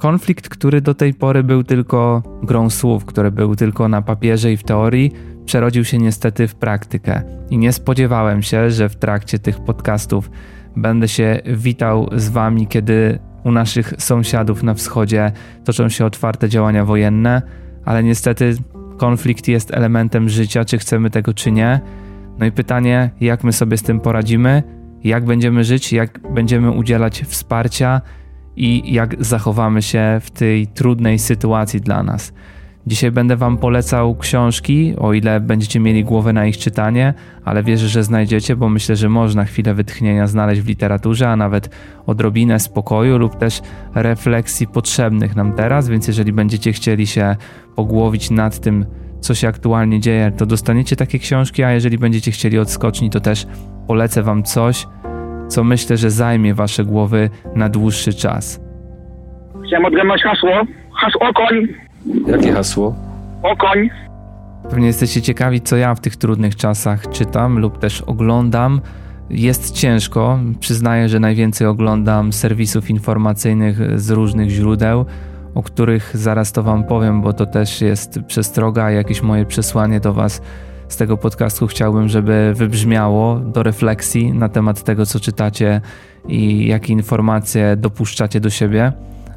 konflikt, który do tej pory był tylko grą słów, który był tylko na papierze i w teorii, przerodził się niestety w praktykę. I nie spodziewałem się, że w trakcie tych podcastów będę się witał z Wami, kiedy u naszych sąsiadów na wschodzie toczą się otwarte działania wojenne, ale niestety konflikt jest elementem życia, czy chcemy tego, czy nie. No i pytanie, jak my sobie z tym poradzimy, jak będziemy żyć, jak będziemy udzielać wsparcia i jak zachowamy się w tej trudnej sytuacji dla nas. Dzisiaj będę Wam polecał książki, o ile będziecie mieli głowę na ich czytanie, ale wierzę, że znajdziecie, bo myślę, że można chwilę wytchnienia znaleźć w literaturze, a nawet odrobinę spokoju lub też refleksji potrzebnych nam teraz. Więc jeżeli będziecie chcieli się pogłowić nad tym, co się aktualnie dzieje, to dostaniecie takie książki, a jeżeli będziecie chcieli odskoczni, to też polecę Wam coś, co myślę, że zajmie Wasze głowy na dłuższy czas. Chciałem odgadnąć hasło. Hasło koń. Jakie hasło? Okoń. Pewnie jesteście ciekawi, co ja w tych trudnych czasach czytam lub też oglądam. Jest ciężko. Przyznaję, że najwięcej oglądam serwisów informacyjnych z różnych źródeł, o których zaraz to Wam powiem, bo to też jest przestroga, jakieś moje przesłanie do Was z tego podcastu chciałbym, żeby wybrzmiało do refleksji na temat tego, co czytacie i jakie informacje dopuszczacie do siebie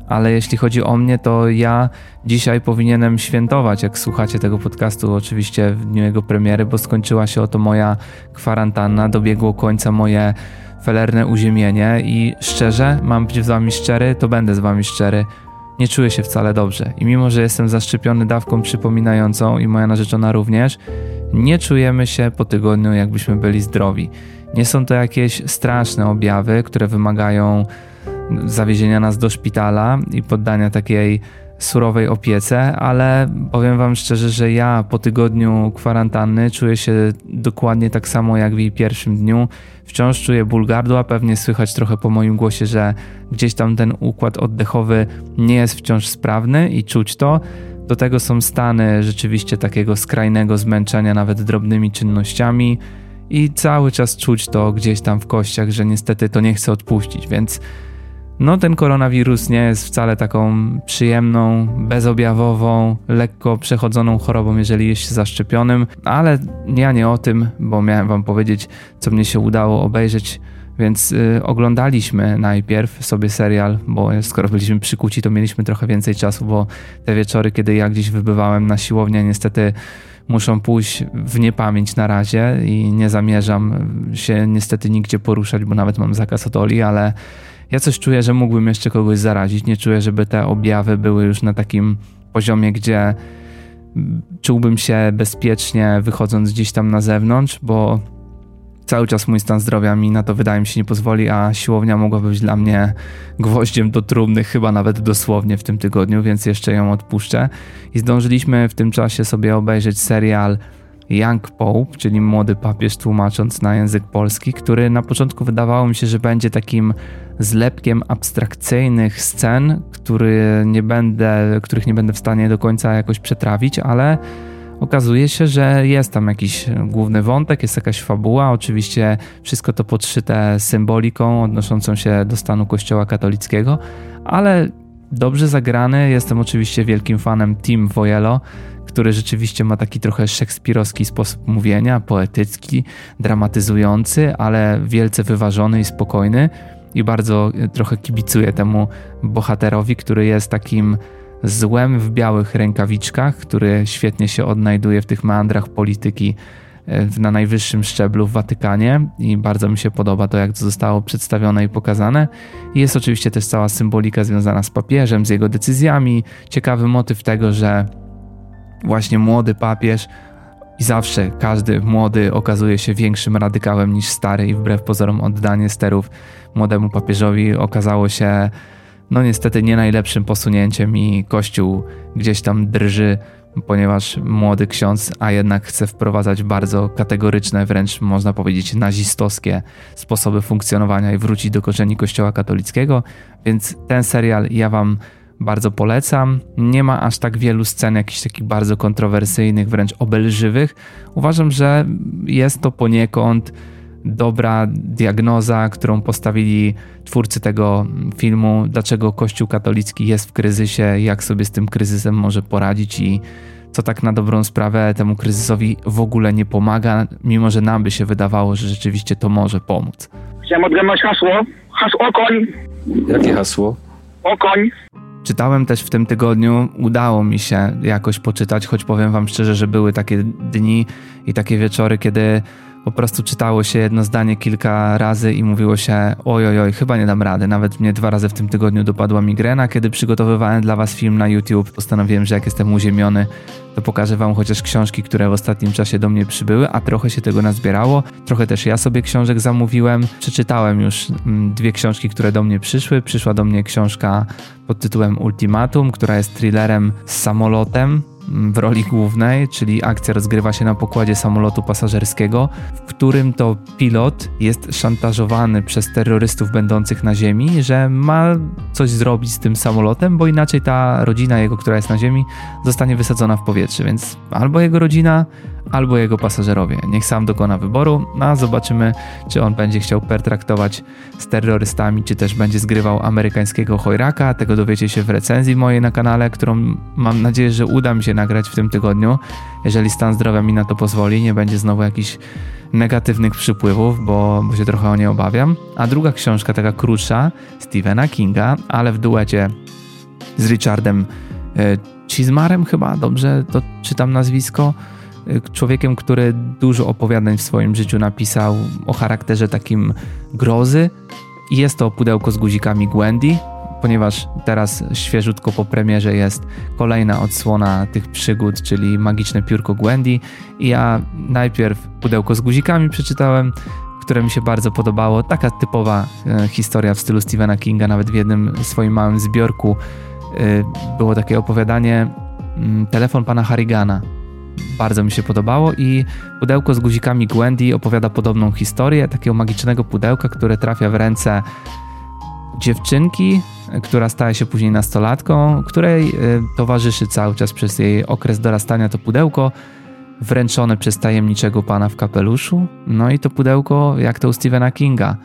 ale jeśli chodzi o mnie, to ja dzisiaj powinienem świętować, jak słuchacie tego podcastu, oczywiście w dniu jego premiery, bo skończyła się oto moja kwarantanna, dobiegło końca moje felerne uziemienie i szczerze, mam być z wami szczery, to będę z wami szczery. Nie czuję się wcale dobrze i mimo, że jestem zaszczepiony dawką przypominającą i moja narzeczona również, nie czujemy się po tygodniu, jakbyśmy byli zdrowi. Nie są to jakieś straszne objawy, które wymagają zawiezienia nas do szpitala i poddania takiej surowej opiece, ale powiem Wam szczerze, że ja po tygodniu kwarantanny czuję się dokładnie tak samo jak w jej pierwszym dniu. Wciąż czuję ból gardła, pewnie słychać trochę po moim głosie, że gdzieś tam ten układ oddechowy nie jest wciąż sprawny i czuć to. Do tego są stany rzeczywiście takiego skrajnego zmęczenia, nawet drobnymi czynnościami. I cały czas czuć to gdzieś tam w kościach, że niestety to nie chcę odpuścić, więc no ten koronawirus nie jest wcale taką przyjemną, bezobjawową, lekko przechodzoną chorobą, jeżeli jest się zaszczepionym, ale ja nie o tym, bo miałem wam powiedzieć, co mnie się udało obejrzeć, więc y, oglądaliśmy najpierw sobie serial, bo skoro byliśmy przykuci, to mieliśmy trochę więcej czasu, bo te wieczory, kiedy ja gdzieś wybywałem na siłownię, niestety muszą pójść w niepamięć na razie i nie zamierzam się niestety nigdzie poruszać, bo nawet mam zakaz od Oli, ale ja coś czuję, że mógłbym jeszcze kogoś zarazić. Nie czuję, żeby te objawy były już na takim poziomie, gdzie czułbym się bezpiecznie wychodząc gdzieś tam na zewnątrz, bo cały czas mój stan zdrowia mi na to wydaje mi się nie pozwoli, a siłownia mogła być dla mnie gwoździem do trumny, chyba nawet dosłownie w tym tygodniu, więc jeszcze ją odpuszczę. I zdążyliśmy w tym czasie sobie obejrzeć serial Young Pope, czyli młody papież tłumacząc na język polski, który na początku wydawało mi się, że będzie takim zlepkiem abstrakcyjnych scen, który nie będę, których nie będę w stanie do końca jakoś przetrawić, ale okazuje się, że jest tam jakiś główny wątek, jest jakaś fabuła, oczywiście wszystko to podszyte symboliką odnoszącą się do stanu Kościoła katolickiego, ale dobrze zagrany. Jestem oczywiście wielkim fanem Tim Voyello, który rzeczywiście ma taki trochę szekspirowski sposób mówienia, poetycki, dramatyzujący, ale wielce wyważony i spokojny. I bardzo trochę kibicuję temu bohaterowi, który jest takim złem w białych rękawiczkach, który świetnie się odnajduje w tych meandrach polityki e, na najwyższym szczeblu w Watykanie i bardzo mi się podoba to, jak to zostało przedstawione i pokazane. Jest oczywiście też cała symbolika związana z papieżem, z jego decyzjami. Ciekawy motyw tego, że właśnie młody papież i zawsze każdy młody okazuje się większym radykałem niż stary i wbrew pozorom oddanie sterów młodemu papieżowi okazało się no niestety nie najlepszym posunięciem i kościół gdzieś tam drży, ponieważ młody ksiądz, a jednak chce wprowadzać bardzo kategoryczne, wręcz można powiedzieć nazistowskie sposoby funkcjonowania i wrócić do korzeni kościoła katolickiego, więc ten serial ja wam bardzo polecam. Nie ma aż tak wielu scen jakichś takich bardzo kontrowersyjnych, wręcz obelżywych. Uważam, że jest to poniekąd dobra diagnoza, którą postawili twórcy tego filmu, dlaczego Kościół katolicki jest w kryzysie, jak sobie z tym kryzysem może poradzić i co tak na dobrą sprawę temu kryzysowi w ogóle nie pomaga, mimo że nam by się wydawało, że rzeczywiście to może pomóc. Chciałem odgadnąć hasło. Hasło koń. Jakie hasło? O koń. Czytałem też w tym tygodniu, udało mi się jakoś poczytać, choć powiem Wam szczerze, że były takie dni i takie wieczory, kiedy po prostu czytało się jedno zdanie kilka razy i mówiło się oj, oj, oj, chyba nie dam rady. Nawet mnie dwa razy w tym tygodniu dopadła migrena. Kiedy przygotowywałem dla Was film na YouTube, postanowiłem, że jak jestem uziemiony, to pokażę Wam chociaż książki, które w ostatnim czasie do mnie przybyły, a trochę się tego nazbierało. Trochę też ja sobie książek zamówiłem. Przeczytałem już mm, dwie książki, które do mnie przyszły. Przyszła do mnie książka pod tytułem Ultimatum, która jest thrillerem z samolotem, w roli głównej, czyli akcja rozgrywa się na pokładzie samolotu pasażerskiego, w którym to pilot jest szantażowany przez terrorystów będących na ziemi, że ma coś zrobić z tym samolotem, bo inaczej ta rodzina jego, która jest na ziemi, zostanie wysadzona w powietrze, więc albo jego rodzina, albo jego pasażerowie. Niech sam dokona wyboru, no a zobaczymy, czy on będzie chciał pertraktować z terrorystami, czy też będzie zgrywał amerykańskiego chojraka. Tego dowiecie się w recenzji mojej na kanale, którą mam nadzieję, że uda mi się nagrać w tym tygodniu. Jeżeli stan zdrowia mi na to pozwoli, nie będzie znowu jakichś negatywnych przypływów, bo, bo się trochę o nie obawiam. A druga książka, taka krótsza, Stephena Kinga, ale w duecie z Richardem e, Chismarem chyba, dobrze to czytam nazwisko, Y, człowiekiem, który dużo opowiadań w swoim życiu napisał o charakterze takim grozy. Jest to pudełko z guzikami Gwendy, ponieważ teraz świeżutko po premierze jest kolejna odsłona tych przygód, czyli magiczne piórko Gwendy. I ja najpierw pudełko z guzikami przeczytałem, które mi się bardzo podobało. Taka typowa e, historia w stylu Stephena Kinga, nawet w jednym swoim małym zbiorku e, było takie opowiadanie mm, Telefon pana Harrigana bardzo mi się podobało i pudełko z guzikami Gwendy opowiada podobną historię, takiego magicznego pudełka, które trafia w ręce dziewczynki, która staje się później nastolatką, której e, towarzyszy cały czas przez jej okres dorastania to pudełko wręczone przez tajemniczego pana w kapeluszu. No i to pudełko, jak to u Stephena Kinga,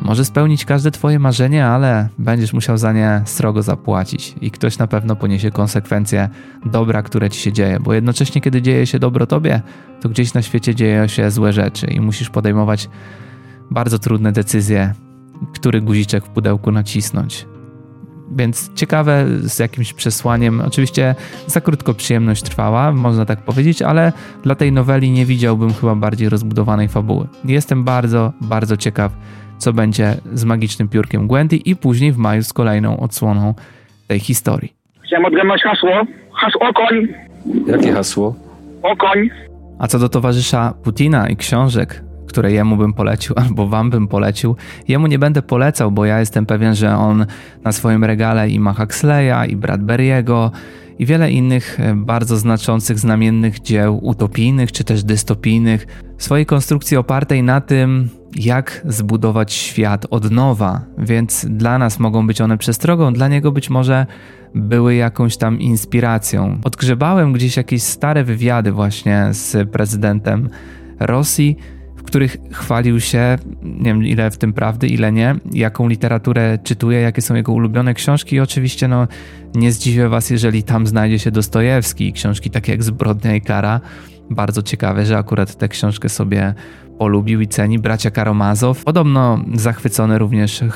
może spełnić każde Twoje marzenie, ale będziesz musiał za nie srogo zapłacić. I ktoś na pewno poniesie konsekwencje dobra, które Ci się dzieje, bo jednocześnie, kiedy dzieje się dobro Tobie, to gdzieś na świecie dzieją się złe rzeczy i musisz podejmować bardzo trudne decyzje, który guziczek w pudełku nacisnąć. Więc ciekawe z jakimś przesłaniem. Oczywiście za krótko przyjemność trwała, można tak powiedzieć, ale dla tej noweli nie widziałbym chyba bardziej rozbudowanej fabuły. Jestem bardzo, bardzo ciekaw co będzie z magicznym piórkiem Gwendy i później w maju z kolejną odsłoną tej historii. Chciałem odgadnąć hasło. Hasło koń. Jakie hasło? O koń. A co do towarzysza Putina i książek, które jemu bym polecił albo wam bym polecił, jemu nie będę polecał, bo ja jestem pewien, że on na swoim regale i ma Huxleya i Bradbury'ego i wiele innych e, bardzo znaczących, znamiennych dzieł utopijnych czy też dystopijnych, swojej konstrukcji opartej na tym, jak zbudować świat od nowa, więc dla nas mogą być one przestrogą, dla niego być może były jakąś tam inspiracją. Odgrzebałem gdzieś jakieś stare wywiady właśnie z prezydentem Rosji, których chwalił się, nie wiem ile w tym prawdy, ile nie, jaką literaturę czytuje, jakie są jego ulubione książki. I oczywiście no, nie zdziwię was, jeżeli tam znajdzie się Dostojewski, książki takie jak Zbrodnia i Kara, bardzo ciekawe, że akurat tę książkę sobie polubił i ceni bracia Karomazow. Podobno zachwycony również e,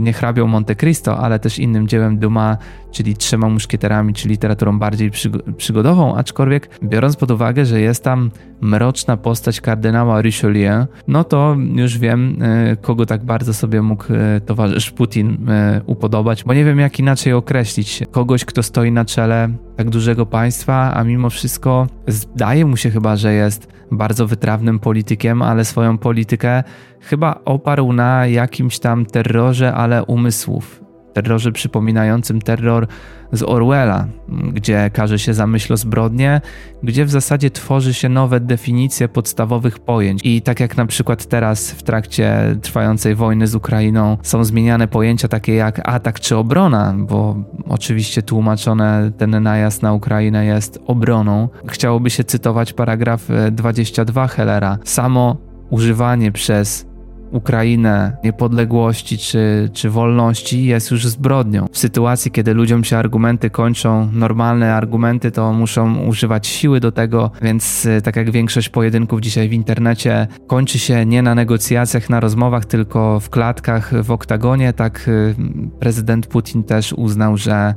nie hrabią Monte Cristo, ale też innym dziełem Duma, czyli Trzema Muszkieterami, czy literaturą bardziej przygodową, aczkolwiek biorąc pod uwagę, że jest tam mroczna postać kardynała Richelieu, no to już wiem, e, kogo tak bardzo sobie mógł e, towarzysz Putin upodobać, bo nie wiem jak inaczej określić kogoś, kto stoi na czele tak dużego państwa, a mimo wszystko zdaje mu się chyba, że jest bardzo wytrawnym politykiem, ale swoją politykę chyba oparł na jakimś tam terrorze, ale umysłów. Terrorze przypominającym terror z Orwella, gdzie każe się za myśl zbrodnie, gdzie w zasadzie tworzy się nowe definicje podstawowych pojęć. I tak jak na przykład teraz w trakcie trwającej wojny z Ukrainą są zmieniane pojęcia takie jak atak czy obrona, bo oczywiście tłumaczone ten najazd na Ukrainę jest obroną. Chciałoby się cytować paragraf 22 Hellera. Samo używanie przez Ukrainę niepodległości czy, czy wolności jest już zbrodnią. W sytuacji, kiedy ludziom się argumenty kończą, normalne argumenty, to muszą używać siły do tego, więc y, tak jak większość pojedynków dzisiaj w internecie kończy się nie na negocjacjach, na rozmowach, tylko w klatkach, w oktagonie, tak y, prezydent Putin też uznał, że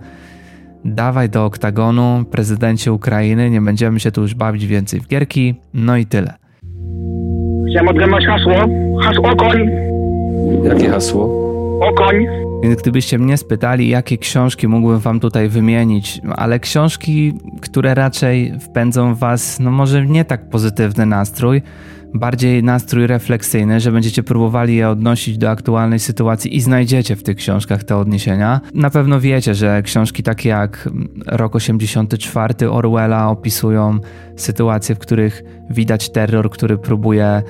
dawaj do oktagonu, prezydencie Ukrainy, nie będziemy się tu już bawić więcej w gierki, no i tyle. Chciałem odgadnąć hasło. Hasło koń. Jakie hasło? O koń. Więc gdybyście mnie spytali, jakie książki mógłbym wam tutaj wymienić, ale książki, które raczej wpędzą w was, no może nie tak pozytywny nastrój, bardziej nastrój refleksyjny, że będziecie próbowali je odnosić do aktualnej sytuacji i znajdziecie w tych książkach te odniesienia. Na pewno wiecie, że książki takie jak Rok 84 Orwella opisują sytuacje, w których widać terror, który próbuje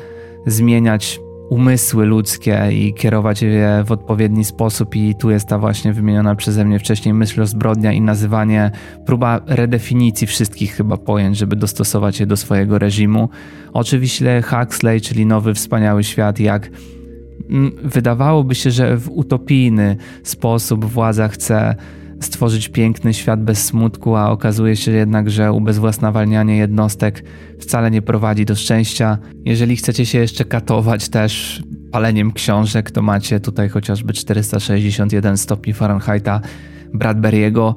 zmieniać umysły ludzkie i kierować je w odpowiedni sposób. I tu jest ta właśnie wymieniona przeze mnie wcześniej myśl o zbrodnia i nazywanie, próba redefinicji wszystkich chyba pojęć, żeby dostosować je do swojego reżimu. Oczywiście Huxley, czyli nowy wspaniały świat, jak mm, wydawałoby się, że w utopijny sposób władza chce stworzyć piękny świat bez smutku, a okazuje się jednak, że ubezwłasnawalnianie jednostek wcale nie prowadzi do szczęścia. Jeżeli chcecie się jeszcze katować też paleniem książek, to macie tutaj chociażby 461 stopni Fahrenheita Bradbury'ego.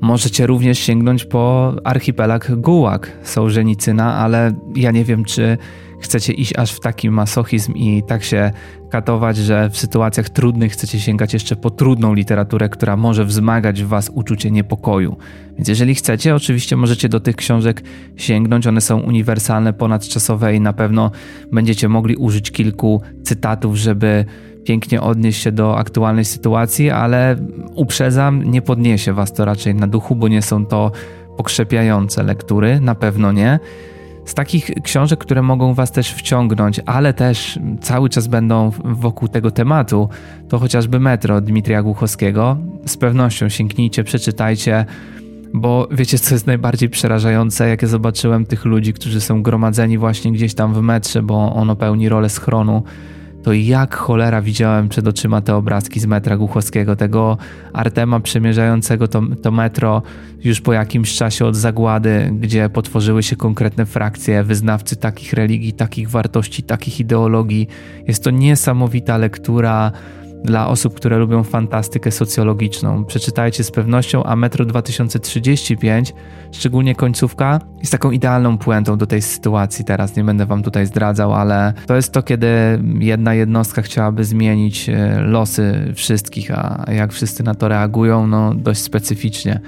Możecie również sięgnąć po archipelag Gułak Sołżenicyna, ale ja nie wiem, czy chcecie iść aż w taki masochizm i tak się katować, że w sytuacjach trudnych chcecie sięgać jeszcze po trudną literaturę, która może wzmagać w Was uczucie niepokoju. Więc jeżeli chcecie, oczywiście możecie do tych książek sięgnąć. One są uniwersalne, ponadczasowe i na pewno będziecie mogli użyć kilku cytatów, żeby pięknie odnieść się do aktualnej sytuacji, ale uprzedzam, nie podniesie Was to raczej na duchu, bo nie są to pokrzepiające lektury, na pewno nie. Z takich książek, które mogą Was też wciągnąć, ale też cały czas będą wokół tego tematu, to chociażby Metro Dmitrija Głuchowskiego. Z pewnością sięgnijcie, przeczytajcie, bo wiecie, co jest najbardziej przerażające, jak ja zobaczyłem tych ludzi, którzy są gromadzeni właśnie gdzieś tam w metrze, bo ono pełni rolę schronu to jak cholera widziałem przed oczyma te obrazki z metra Głuchowskiego, tego Artema przemierzającego to, to metro już po jakimś czasie od zagłady, gdzie potworzyły się konkretne frakcje, wyznawcy takich religii, takich wartości, takich ideologii. Jest to niesamowita lektura dla osób, które lubią fantastykę socjologiczną. Przeczytajcie z pewnością, a Metro 2035, szczególnie końcówka, jest taką idealną puentą do tej sytuacji teraz. Nie będę wam tutaj zdradzał, ale to jest to, kiedy jedna jednostka chciałaby zmienić e, losy wszystkich, a jak wszyscy na to reagują, no dość specyficznie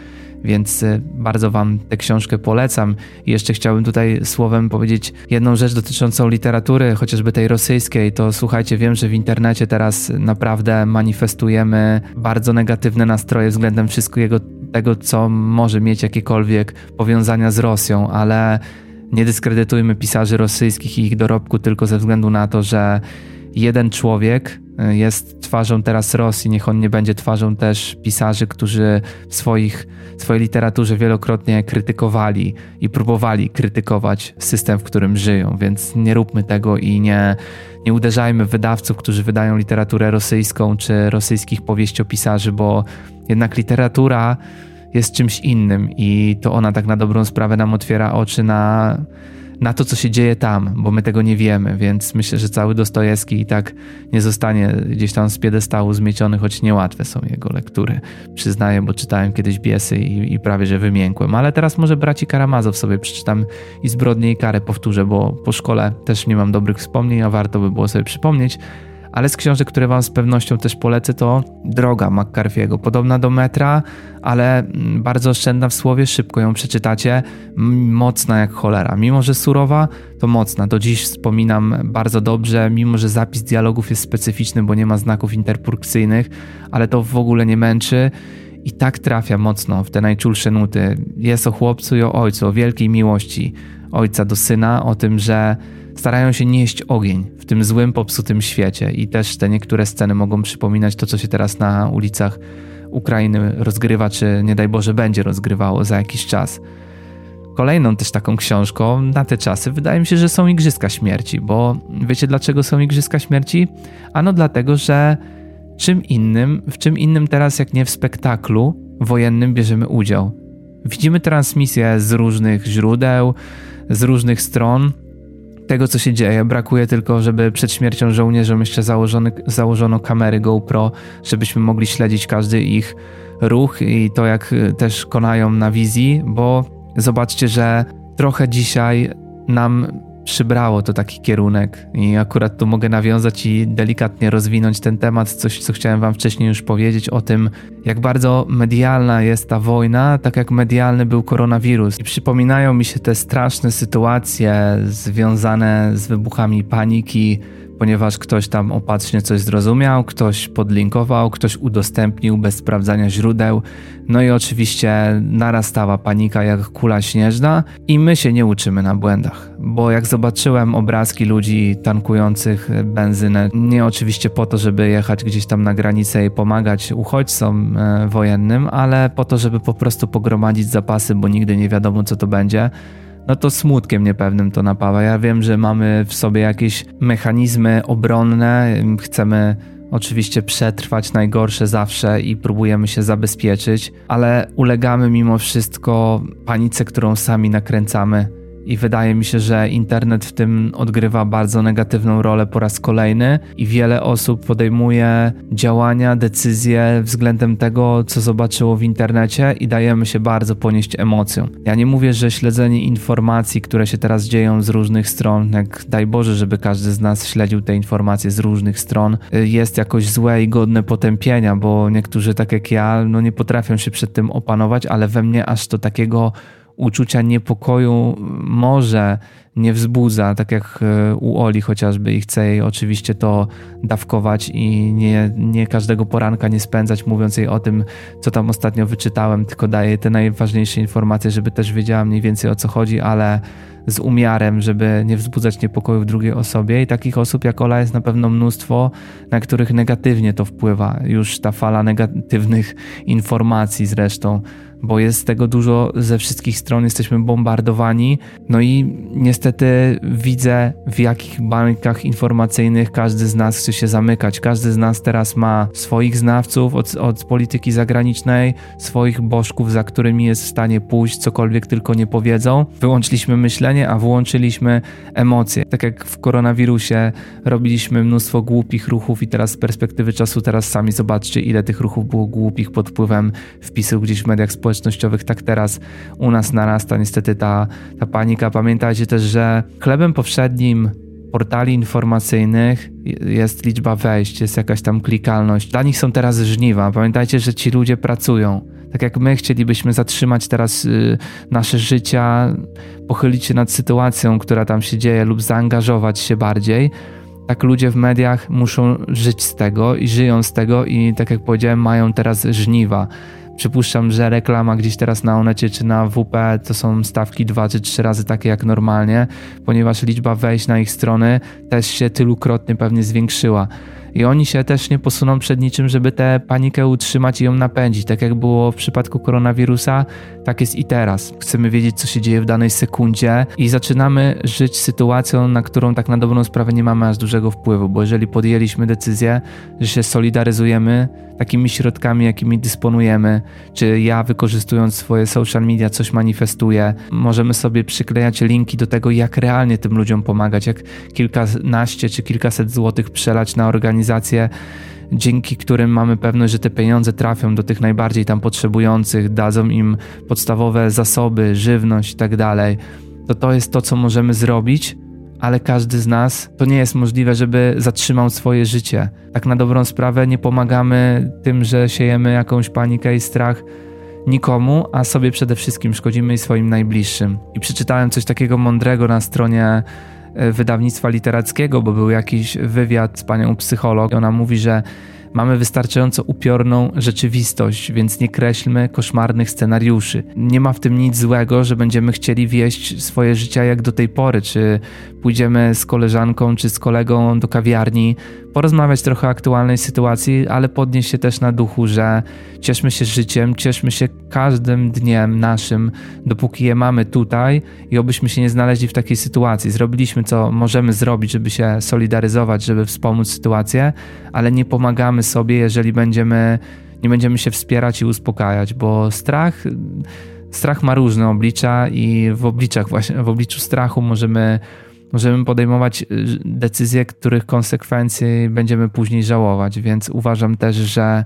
więc y, bardzo Wam tę książkę polecam. I jeszcze chciałbym tutaj słowem powiedzieć jedną rzecz dotyczącą literatury, chociażby tej rosyjskiej. To słuchajcie, wiem, że w internecie teraz naprawdę manifestujemy bardzo negatywne nastroje względem wszystkiego tego, co może mieć jakiekolwiek powiązania z Rosją, ale nie dyskredytujmy pisarzy rosyjskich i ich dorobku tylko ze względu na to, że jeden człowiek jest twarzą teraz Rosji, niech on nie będzie twarzą też pisarzy, którzy w swoich, swojej literaturze wielokrotnie krytykowali i próbowali krytykować system, w którym żyją, więc nie róbmy tego i nie, nie uderzajmy w wydawców, którzy wydają literaturę rosyjską czy rosyjskich powieściopisarzy, bo jednak literatura jest czymś innym i to ona tak na dobrą sprawę nam otwiera oczy na na to, co się dzieje tam, bo my tego nie wiemy, więc myślę, że cały Dostojewski i tak nie zostanie gdzieś tam z piedestału zmieciony, choć niełatwe są jego lektury. Przyznaję, bo czytałem kiedyś Biesy i, i prawie, że wymiękłem. Ale teraz może braci Karamazow sobie przeczytam i Zbrodnie i Karę powtórzę, bo po szkole też nie mam dobrych wspomnień, a warto by było sobie przypomnieć ale z książek, które Wam z pewnością też polecę, to Droga McCarthy'ego. Podobna do metra, ale mm, bardzo oszczędna w słowie, szybko ją przeczytacie. Mocna jak cholera. Mimo, że surowa, to mocna. Do dziś wspominam bardzo dobrze, mimo, że zapis dialogów jest specyficzny, bo nie ma znaków interpunkcyjnych, ale to w ogóle nie męczy i tak trafia mocno w te najczulsze nuty. Jest o chłopcu i o ojcu, o wielkiej miłości ojca do syna, o tym, że starają się nieść ogień w tym złym, popsutym świecie. I też te niektóre sceny mogą przypominać to, co się teraz na ulicach Ukrainy rozgrywa, czy nie daj Boże będzie rozgrywało za jakiś czas. Kolejną też taką książką na te czasy wydaje mi się, że są Igrzyska Śmierci, bo wiecie dlaczego są Igrzyska Śmierci? Ano dlatego, że czym innym, w czym innym teraz jak nie w spektaklu wojennym bierzemy udział. Widzimy transmisję z różnych źródeł, z różnych stron tego, co się dzieje. Brakuje tylko, żeby przed śmiercią żołnierzom jeszcze założony, założono kamery GoPro, żebyśmy mogli śledzić każdy ich ruch i to, jak też konają na wizji, bo zobaczcie, że trochę dzisiaj nam przybrało to taki kierunek i akurat tu mogę nawiązać i delikatnie rozwinąć ten temat, coś co chciałem wam wcześniej już powiedzieć o tym, jak bardzo medialna jest ta wojna, tak jak medialny był koronawirus. I przypominają mi się te straszne sytuacje związane z wybuchami paniki, ponieważ ktoś tam opatrznie coś zrozumiał, ktoś podlinkował, ktoś udostępnił bez sprawdzania źródeł. No i oczywiście narastała panika jak kula śnieżna i my się nie uczymy na błędach, bo jak zobaczyłem obrazki ludzi tankujących benzynę, nie oczywiście po to, żeby jechać gdzieś tam na granicę i pomagać uchodźcom e, wojennym, ale po to, żeby po prostu pogromadzić zapasy, bo nigdy nie wiadomo co to będzie no to smutkiem niepewnym to napawa. Ja wiem, że mamy w sobie jakieś mechanizmy obronne, chcemy oczywiście przetrwać najgorsze zawsze i próbujemy się zabezpieczyć, ale ulegamy mimo wszystko panice, którą sami nakręcamy i wydaje mi się, że internet w tym odgrywa bardzo negatywną rolę po raz kolejny i wiele osób podejmuje działania, decyzje względem tego, co zobaczyło w internecie i dajemy się bardzo ponieść emocją. Ja nie mówię, że śledzenie informacji, które się teraz dzieją z różnych stron, jak daj Boże, żeby każdy z nas śledził te informacje z różnych stron, jest jakoś złe i godne potępienia, bo niektórzy, tak jak ja, no nie potrafią się przed tym opanować, ale we mnie aż to takiego uczucia niepokoju może nie wzbudza, tak jak e, u Oli chociażby i chcę jej oczywiście to dawkować i nie, nie każdego poranka nie spędzać mówiąc jej o tym, co tam ostatnio wyczytałem, tylko daję te najważniejsze informacje, żeby też wiedziała mniej więcej o co chodzi, ale z umiarem, żeby nie wzbudzać niepokoju w drugiej osobie i takich osób jak Ola jest na pewno mnóstwo, na których negatywnie to wpływa. Już ta fala negatywnych informacji zresztą bo jest tego dużo ze wszystkich stron, jesteśmy bombardowani. No i niestety widzę, w jakich bańkach informacyjnych każdy z nas chce się zamykać. Każdy z nas teraz ma swoich znawców od, od polityki zagranicznej, swoich bożków, za którymi jest w stanie pójść, cokolwiek tylko nie powiedzą. Wyłączyliśmy myślenie, a włączyliśmy emocje. Tak jak w koronawirusie robiliśmy mnóstwo głupich ruchów i teraz z perspektywy czasu teraz sami zobaczcie, ile tych ruchów było głupich pod wpływem wpisów gdzieś w mediach społecznościowych społecznościowych, tak teraz u nas narasta niestety ta, ta panika. Pamiętajcie też, że chlebem powszednim portali informacyjnych jest liczba wejść, jest jakaś tam klikalność. Dla nich są teraz żniwa. Pamiętajcie, że ci ludzie pracują. Tak jak my chcielibyśmy zatrzymać teraz y, nasze życia, pochylić się nad sytuacją, która tam się dzieje, lub zaangażować się bardziej, tak ludzie w mediach muszą żyć z tego i żyją z tego, i tak jak powiedziałem, mają teraz żniwa. Przypuszczam, że reklama gdzieś teraz na Onecie czy na WP to są stawki dwa czy trzy razy takie jak normalnie, ponieważ liczba wejść na ich strony też się tylukrotnie pewnie zwiększyła i oni się też nie posuną przed niczym, żeby tę panikę utrzymać i ją napędzić. Tak jak było w przypadku koronawirusa, tak jest i teraz. Chcemy wiedzieć, co się dzieje w danej sekundzie i zaczynamy żyć sytuacją, na którą tak na dobrą sprawę nie mamy aż dużego wpływu, bo jeżeli podjęliśmy decyzję, że się solidaryzujemy takimi środkami, jakimi dysponujemy, czy ja wykorzystując swoje social media coś manifestuję, możemy sobie przyklejać linki do tego, jak realnie tym ludziom pomagać, jak kilkanaście czy kilkaset złotych przelać na organizację dzięki którym mamy pewność, że te pieniądze trafią do tych najbardziej tam potrzebujących, dadzą im podstawowe zasoby, żywność i tak dalej. To to jest to, co możemy zrobić, ale każdy z nas to nie jest możliwe, żeby zatrzymał swoje życie. Tak na dobrą sprawę nie pomagamy tym, że siejemy jakąś panikę i strach nikomu, a sobie przede wszystkim szkodzimy i swoim najbliższym. I przeczytałem coś takiego mądrego na stronie wydawnictwa literackiego, bo był jakiś wywiad z panią psycholog. Ona mówi, że Mamy wystarczająco upiorną rzeczywistość, więc nie kreślmy koszmarnych scenariuszy. Nie ma w tym nic złego, że będziemy chcieli wieść swoje życia jak do tej pory, czy pójdziemy z koleżanką czy z kolegą do kawiarni, porozmawiać trochę o aktualnej sytuacji, ale podnieść się też na duchu, że cieszmy się życiem, cieszmy się każdym dniem naszym, dopóki je mamy tutaj i obyśmy się nie znaleźli w takiej sytuacji. Zrobiliśmy co możemy zrobić, żeby się solidaryzować, żeby wspomóc sytuację, ale nie pomagamy sobie, jeżeli będziemy, nie będziemy się wspierać i uspokajać, bo strach strach ma różne oblicza i w obliczach właśnie, w obliczu strachu możemy możemy podejmować y, decyzje, których konsekwencji będziemy później żałować, więc uważam też, że,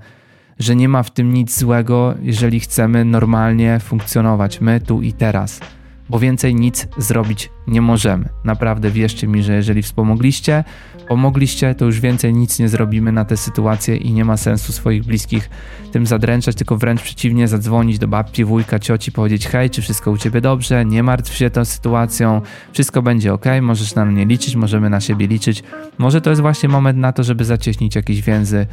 że nie ma w tym nic złego, jeżeli chcemy normalnie funkcjonować my tu i teraz bo więcej nic zrobić nie możemy. Naprawdę wierzcie mi, że jeżeli wspomogliście, pomogliście, to już więcej nic nie zrobimy na tę sytuację i nie ma sensu swoich bliskich tym zadręczać, tylko wręcz przeciwnie, zadzwonić do babci, wujka, cioci, powiedzieć hej, czy wszystko u ciebie dobrze, nie martw się tą sytuacją, wszystko będzie ok, możesz na mnie liczyć, możemy na siebie liczyć. Może to jest właśnie moment na to, żeby zacieśnić jakieś więzy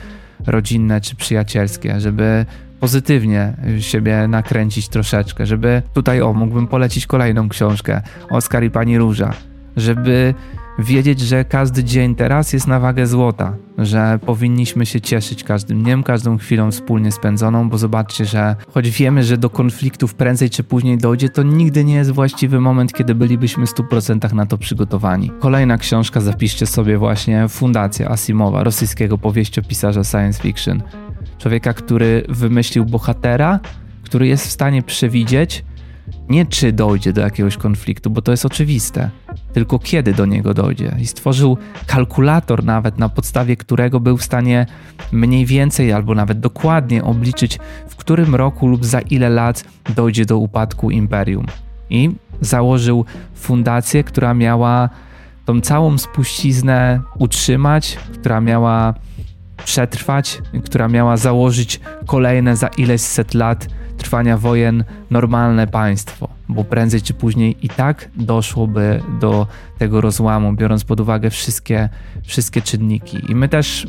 rodzinne czy przyjacielskie, żeby pozytywnie siebie nakręcić troszeczkę, żeby tutaj o, mógłbym polecić kolejną książkę Oskar i Pani Róża, żeby wiedzieć, że każdy dzień teraz jest na wagę złota, że powinniśmy się cieszyć każdym dniem, każdą chwilą wspólnie spędzoną, bo zobaczcie, że choć wiemy, że do konfliktów prędzej czy później dojdzie, to nigdy nie jest właściwy moment, kiedy bylibyśmy w 100% na to przygotowani. Kolejna książka, zapiszcie sobie właśnie Fundacja Asimowa, rosyjskiego powieściopisarza science fiction. Człowieka, który wymyślił bohatera, który jest w stanie przewidzieć, nie czy dojdzie do jakiegoś konfliktu, bo to jest oczywiste, tylko kiedy do niego dojdzie. I stworzył kalkulator, nawet na podstawie którego był w stanie mniej więcej albo nawet dokładnie obliczyć, w którym roku lub za ile lat dojdzie do upadku imperium. I założył fundację, która miała tą całą spuściznę utrzymać, która miała przetrwać, która miała założyć kolejne za ileś set lat trwania wojen normalne państwo, bo prędzej czy później i tak doszłoby do tego rozłamu, biorąc pod uwagę wszystkie, wszystkie czynniki. I my też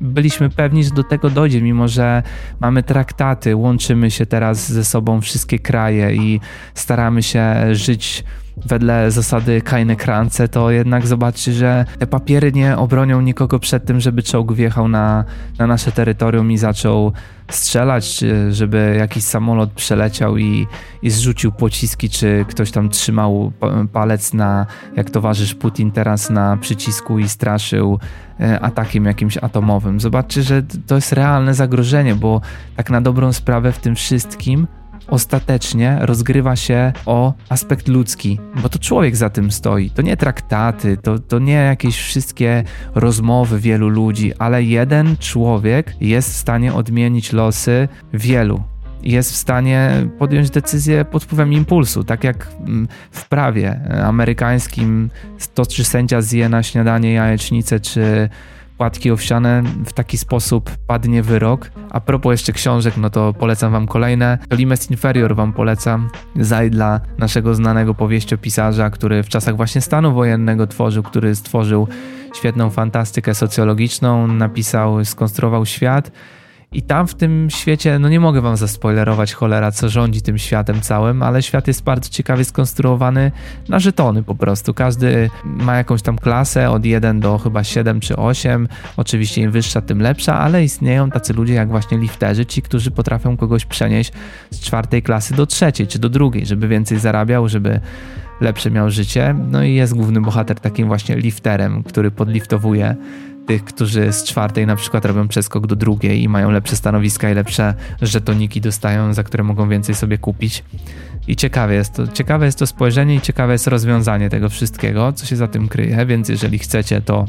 byliśmy pewni, że do tego dojdzie, mimo że mamy traktaty, łączymy się teraz ze sobą wszystkie kraje i staramy się żyć wedle zasady Kajne Krance, to jednak zobaczcie, że te papiery nie obronią nikogo przed tym, żeby czołg wjechał na, na nasze terytorium i zaczął strzelać, czy żeby jakiś samolot przeleciał i, i zrzucił pociski, czy ktoś tam trzymał palec na, jak towarzysz Putin teraz na przycisku i straszył e, atakiem jakimś atomowym. Zobaczcie, że to jest realne zagrożenie, bo tak na dobrą sprawę w tym wszystkim ostatecznie rozgrywa się o aspekt ludzki, bo to człowiek za tym stoi. To nie traktaty, to, to nie jakieś wszystkie rozmowy wielu ludzi, ale jeden człowiek jest w stanie odmienić losy wielu. Jest w stanie podjąć decyzję pod wpływem impulsu, tak jak mm, w prawie amerykańskim to, czy sędzia zje na śniadanie jajecznicę, czy płatki owsiane, w taki sposób padnie wyrok. A propos jeszcze książek, no to polecam wam kolejne. Limes Inferior wam polecam. Zajdla, naszego znanego powieściopisarza, który w czasach właśnie stanu wojennego tworzył, który stworzył świetną fantastykę socjologiczną, napisał, skonstruował świat i tam w tym świecie, no nie mogę wam zaspoilerować cholera, co rządzi tym światem całym, ale świat jest bardzo ciekawie skonstruowany na żetony po prostu. Każdy ma jakąś tam klasę od 1 do chyba 7 czy 8. Oczywiście im wyższa, tym lepsza, ale istnieją tacy ludzie jak właśnie lifterzy, ci, którzy potrafią kogoś przenieść z czwartej klasy do trzeciej czy do drugiej, żeby więcej zarabiał, żeby lepsze miał życie. No i jest główny bohater takim właśnie lifterem, który podliftowuje tych, którzy z czwartej na przykład robią przeskok do drugiej i mają lepsze stanowiska i lepsze żetoniki dostają, za które mogą więcej sobie kupić. I ciekawe jest to, ciekawe jest to spojrzenie i ciekawe jest rozwiązanie tego wszystkiego, co się za tym kryje, więc jeżeli chcecie, to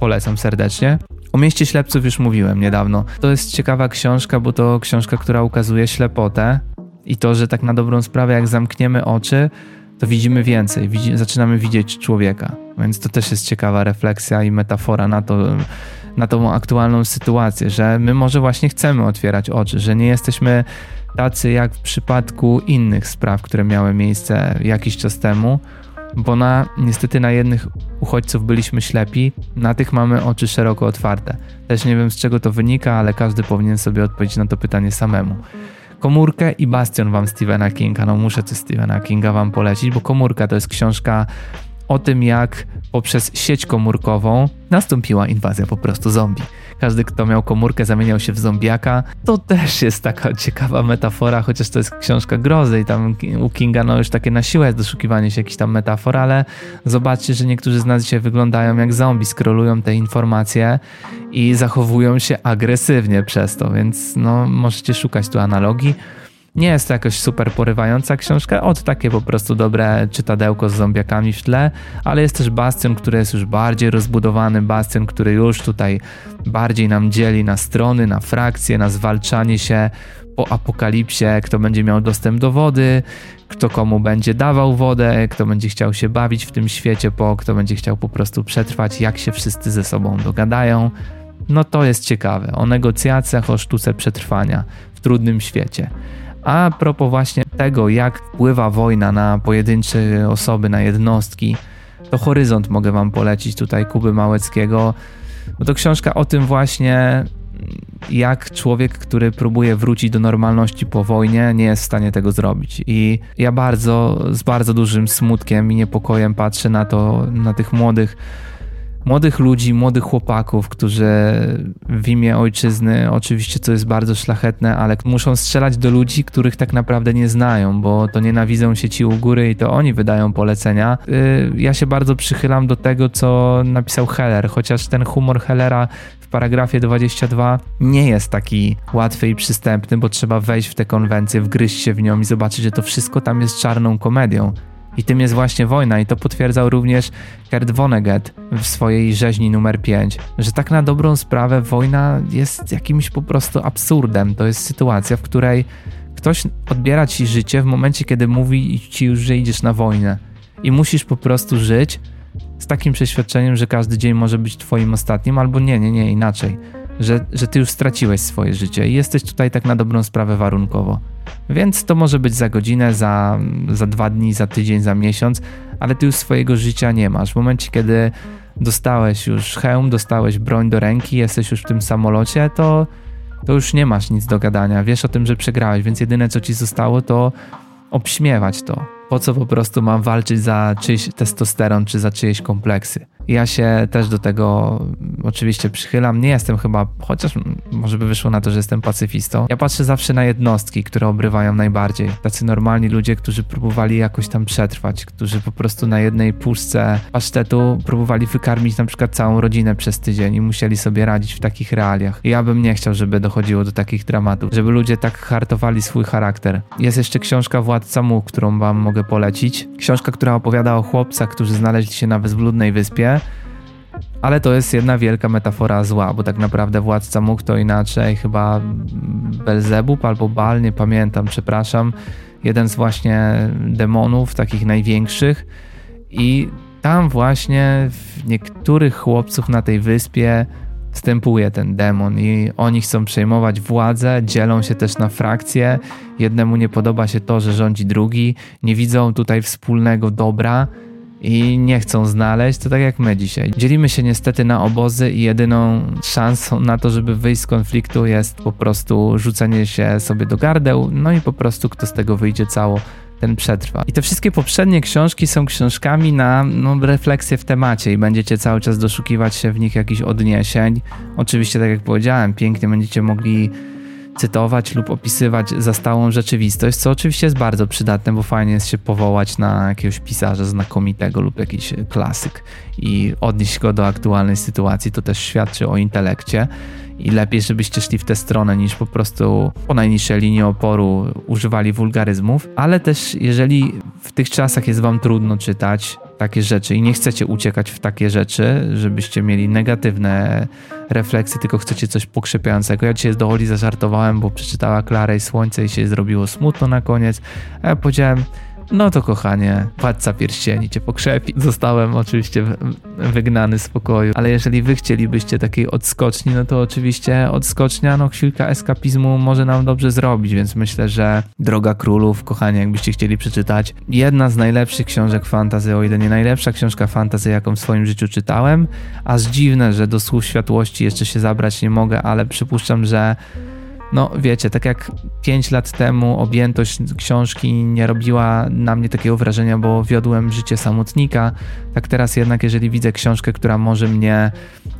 polecam serdecznie. O mieście ślepców już mówiłem niedawno. To jest ciekawa książka, bo to książka, która ukazuje ślepotę i to, że tak na dobrą sprawę, jak zamkniemy oczy, to widzimy więcej, widzi, zaczynamy widzieć człowieka. Więc to też jest ciekawa refleksja i metafora na to, na tą aktualną sytuację, że my może właśnie chcemy otwierać oczy, że nie jesteśmy tacy jak w przypadku innych spraw, które miały miejsce jakiś czas temu, bo na niestety na jednych uchodźców byliśmy ślepi, na tych mamy oczy szeroko otwarte. Też nie wiem z czego to wynika, ale każdy powinien sobie odpowiedzieć na to pytanie samemu. Komórkę i Bastion wam Stephena Kinga, no muszę coś Stephena Kinga wam polecić, bo Komórka to jest książka o tym, jak poprzez sieć komórkową nastąpiła inwazja po prostu zombie. Każdy, kto miał komórkę, zamieniał się w zombiaka. To też jest taka ciekawa metafora, chociaż to jest książka grozy i tam u Kinga no już takie na siłę jest doszukiwanie się jakichś tam metafor, ale zobaczcie, że niektórzy z nas dzisiaj wyglądają jak zombie, skrolują te informacje i zachowują się agresywnie przez to, więc no możecie szukać tu analogii. Nie jest to jakoś super porywająca książka, od takie po prostu dobre czytadełko z zombiakami w tle, ale jest też Bastion, który jest już bardziej rozbudowany, Bastion, który już tutaj bardziej nam dzieli na strony, na frakcje, na zwalczanie się po apokalipsie, kto będzie miał dostęp do wody, kto komu będzie dawał wodę, kto będzie chciał się bawić w tym świecie, po kto będzie chciał po prostu przetrwać, jak się wszyscy ze sobą dogadają. No to jest ciekawe. O negocjacjach, o sztuce przetrwania w trudnym świecie. A propos właśnie tego, jak wpływa wojna na pojedyncze osoby, na jednostki, to Horyzont mogę Wam polecić tutaj Kuby Małeckiego, bo to książka o tym właśnie, jak człowiek, który próbuje wrócić do normalności po wojnie, nie jest w stanie tego zrobić. I ja bardzo, z bardzo dużym smutkiem i niepokojem patrzę na to, na tych młodych młodych ludzi, młodych chłopaków, którzy w imię ojczyzny, oczywiście to jest bardzo szlachetne, ale muszą strzelać do ludzi, których tak naprawdę nie znają, bo to nienawidzą się ci u góry i to oni wydają polecenia. Y, ja się bardzo przychylam do tego, co napisał Heller, chociaż ten humor Hellera w paragrafie 22 nie jest taki łatwy i przystępny, bo trzeba wejść w tę konwencję, wgryźć się w nią i zobaczyć, że to wszystko tam jest czarną komedią. I tym jest właśnie wojna, i to potwierdzał również Kurt Vonnegut w swojej rzeźni numer 5, że tak na dobrą sprawę wojna jest jakimś po prostu absurdem. To jest sytuacja, w której ktoś odbiera ci życie w momencie, kiedy mówi ci już, że idziesz na wojnę. I musisz po prostu żyć z takim przeświadczeniem, że każdy dzień może być twoim ostatnim, albo nie, nie, nie, inaczej. Że, że ty już straciłeś swoje życie i jesteś tutaj tak na dobrą sprawę warunkowo. Więc to może być za godzinę, za, za dwa dni, za tydzień, za miesiąc, ale ty już swojego życia nie masz. W momencie, kiedy dostałeś już hełm, dostałeś broń do ręki, jesteś już w tym samolocie, to, to już nie masz nic do gadania. Wiesz o tym, że przegrałeś, więc jedyne co ci zostało to obśmiewać to. Po co po prostu mam walczyć za czyjś testosteron czy za czyjeś kompleksy? Ja się też do tego oczywiście przychylam. Nie jestem chyba, chociaż może by wyszło na to, że jestem pacyfistą. Ja patrzę zawsze na jednostki, które obrywają najbardziej. Tacy normalni ludzie, którzy próbowali jakoś tam przetrwać, którzy po prostu na jednej puszce pasztetu próbowali wykarmić na przykład całą rodzinę przez tydzień i musieli sobie radzić w takich realiach. Ja bym nie chciał, żeby dochodziło do takich dramatów, żeby ludzie tak hartowali swój charakter. Jest jeszcze książka Władca Mu, którą wam mogę polecić. Książka, która opowiada o chłopcach, którzy znaleźli się na bezludnej wyspie ale to jest jedna wielka metafora zła, bo tak naprawdę władca mógł to inaczej, chyba Belzebub albo Bal, nie pamiętam, przepraszam. Jeden z właśnie demonów, takich największych. I tam właśnie w niektórych chłopców na tej wyspie wstępuje ten demon i oni chcą przejmować władzę, dzielą się też na frakcje. Jednemu nie podoba się to, że rządzi drugi, nie widzą tutaj wspólnego dobra i nie chcą znaleźć, to tak jak my dzisiaj. Dzielimy się niestety na obozy i jedyną szansą na to, żeby wyjść z konfliktu jest po prostu rzucenie się sobie do gardeł, no i po prostu kto z tego wyjdzie cało, ten przetrwa. I te wszystkie poprzednie książki są książkami na no, refleksję w temacie i będziecie cały czas doszukiwać się w nich jakichś odniesień. Oczywiście, tak jak powiedziałem, pięknie będziecie mogli cytować lub opisywać zastałą rzeczywistość, co oczywiście jest bardzo przydatne, bo fajnie jest się powołać na jakiegoś pisarza znakomitego lub jakiś klasyk i odnieść go do aktualnej sytuacji. To też świadczy o intelekcie i lepiej, żebyście szli w tę stronę niż po prostu po najniższej linii oporu używali wulgaryzmów, ale też jeżeli w tych czasach jest wam trudno czytać takie rzeczy i nie chcecie uciekać w takie rzeczy, żebyście mieli negatywne refleksje, tylko chcecie coś pokrzepiającego. Ja dzisiaj z Doholi zażartowałem, bo przeczytała Klarę i Słońce i się zrobiło smutno na koniec, a ja powiedziałem no to kochanie, władca pierścieni cię pokrzepi. Zostałem oczywiście wygnany z pokoju, ale jeżeli wy chcielibyście takiej odskoczni, no to oczywiście odskocznia, no chwilka eskapizmu może nam dobrze zrobić, więc myślę, że Droga Królów, kochanie, jakbyście chcieli przeczytać, jedna z najlepszych książek fantazy, o ile nie najlepsza książka fantazy, jaką w swoim życiu czytałem, aż dziwne, że do Słów Światłości jeszcze się zabrać nie mogę, ale przypuszczam, że no wiecie, tak jak 5 lat temu objętość książki nie robiła na mnie takiego wrażenia, bo wiodłem życie samotnika, tak teraz jednak jeżeli widzę książkę, która może mnie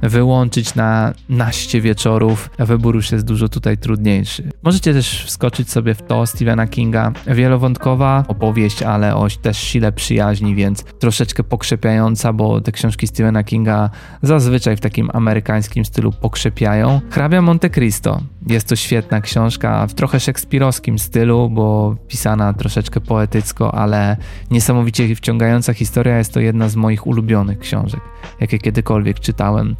wyłączyć na naście wieczorów, wybór już jest dużo tutaj trudniejszy. Możecie też wskoczyć sobie w to Stephena Kinga. Wielowątkowa opowieść, ale o też sile przyjaźni, więc troszeczkę pokrzepiająca, bo te książki Stephena Kinga zazwyczaj w takim amerykańskim stylu pokrzepiają. Hrabia Monte Cristo. Jest to świetna książka w trochę szekspirowskim stylu, bo pisana troszeczkę poetycko, ale niesamowicie wciągająca historia. Jest to jedna z moich ulubionych książek, jakie kiedykolwiek czytałem.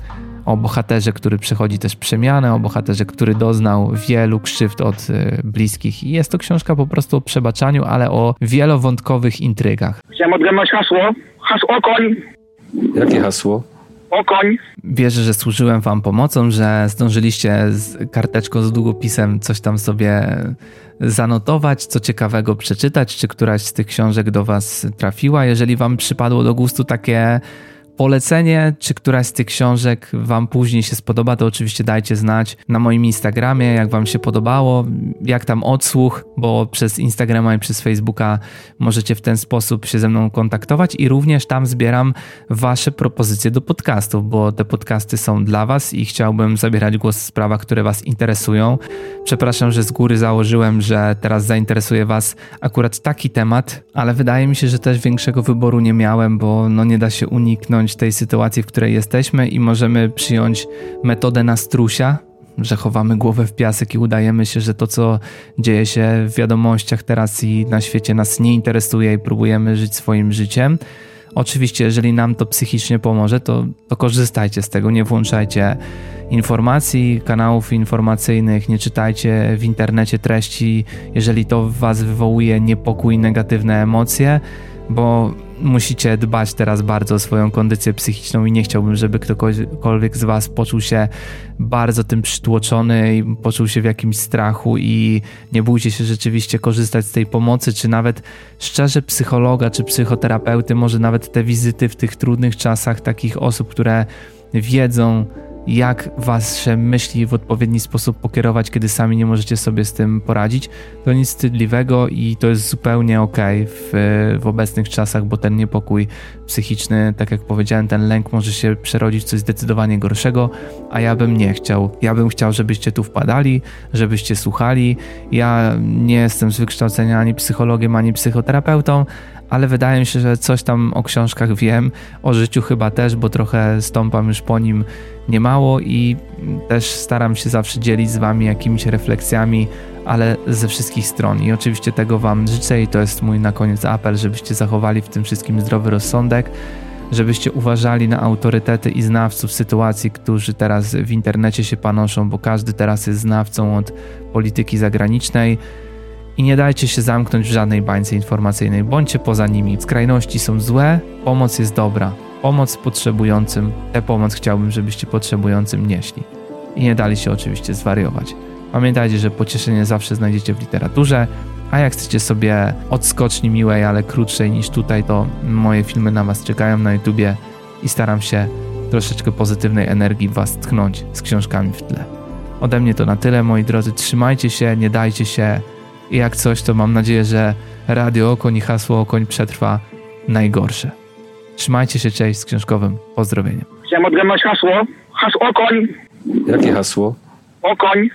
O bohaterze, który przechodzi też przemianę, o bohaterze, który doznał wielu krzywd od y, bliskich. I jest to książka po prostu o przebaczaniu, ale o wielowątkowych intrygach. Chciałem odgadnąć hasło. Hasło koń. Jakie hasło? Okoń. Wierzę, że służyłem Wam pomocą, że zdążyliście z karteczką z długopisem coś tam sobie zanotować, co ciekawego przeczytać, czy któraś z tych książek do Was trafiła. Jeżeli Wam przypadło do gustu takie polecenie, czy któraś z tych książek Wam później się spodoba, to oczywiście dajcie znać na moim Instagramie, jak Wam się podobało, jak tam odsłuch, bo przez Instagrama i przez Facebooka możecie w ten sposób się ze mną kontaktować i również tam zbieram Wasze propozycje do podcastów, bo te podcasty są dla Was i chciałbym zabierać głos w sprawach, które Was interesują. Przepraszam, że z góry założyłem, że teraz zainteresuje Was akurat taki temat, ale wydaje mi się, że też większego wyboru nie miałem, bo no nie da się uniknąć tej sytuacji, w której jesteśmy i możemy przyjąć metodę na strusia, że chowamy głowę w piasek i udajemy się, że to, co dzieje się w wiadomościach teraz i na świecie nas nie interesuje i próbujemy żyć swoim życiem. Oczywiście, jeżeli nam to psychicznie pomoże, to, to korzystajcie z tego, nie włączajcie informacji, kanałów informacyjnych, nie czytajcie w internecie treści, jeżeli to w Was wywołuje niepokój, negatywne emocje, bo musicie dbać teraz bardzo o swoją kondycję psychiczną i nie chciałbym, żeby ktokolwiek z Was poczuł się bardzo tym przytłoczony i poczuł się w jakimś strachu i nie bójcie się rzeczywiście korzystać z tej pomocy, czy nawet szczerze psychologa czy psychoterapeuty, może nawet te wizyty w tych trudnych czasach takich osób, które wiedzą, jak wasze myśli w odpowiedni sposób pokierować, kiedy sami nie możecie sobie z tym poradzić. To nic wstydliwego i to jest zupełnie ok w, w obecnych czasach, bo ten niepokój psychiczny, tak jak powiedziałem, ten lęk może się przerodzić w coś zdecydowanie gorszego, a ja bym nie chciał. Ja bym chciał, żebyście tu wpadali, żebyście słuchali. Ja nie jestem z wykształcenia ani psychologiem, ani psychoterapeutą, ale wydaje mi się, że coś tam o książkach wiem, o życiu chyba też, bo trochę stąpam już po nim niemało i też staram się zawsze dzielić z Wami jakimiś refleksjami, ale ze wszystkich stron. I oczywiście tego Wam życzę i to jest mój na koniec apel, żebyście zachowali w tym wszystkim zdrowy rozsądek, żebyście uważali na autorytety i znawców sytuacji, którzy teraz w internecie się panoszą, bo każdy teraz jest znawcą od polityki zagranicznej i nie dajcie się zamknąć w żadnej bańce informacyjnej, bądźcie poza nimi. Skrajności są złe, pomoc jest dobra. Pomoc potrzebującym, tę pomoc chciałbym, żebyście potrzebującym nieśli. I nie dali się oczywiście zwariować. Pamiętajcie, że pocieszenie zawsze znajdziecie w literaturze, a jak chcecie sobie odskoczni miłej, ale krótszej niż tutaj, to moje filmy na Was czekają na YouTubie i staram się troszeczkę pozytywnej energii Was tknąć z książkami w tle. Ode mnie to na tyle, moi drodzy. Trzymajcie się, nie dajcie się i jak coś, to mam nadzieję, że Radio Okoń i hasło Okoń przetrwa najgorsze. Trzymajcie się, cześć z książkowym pozdrowieniem. Chciałem odgadnąć hasło. Hasło okoń. Jakie hasło? Okoń.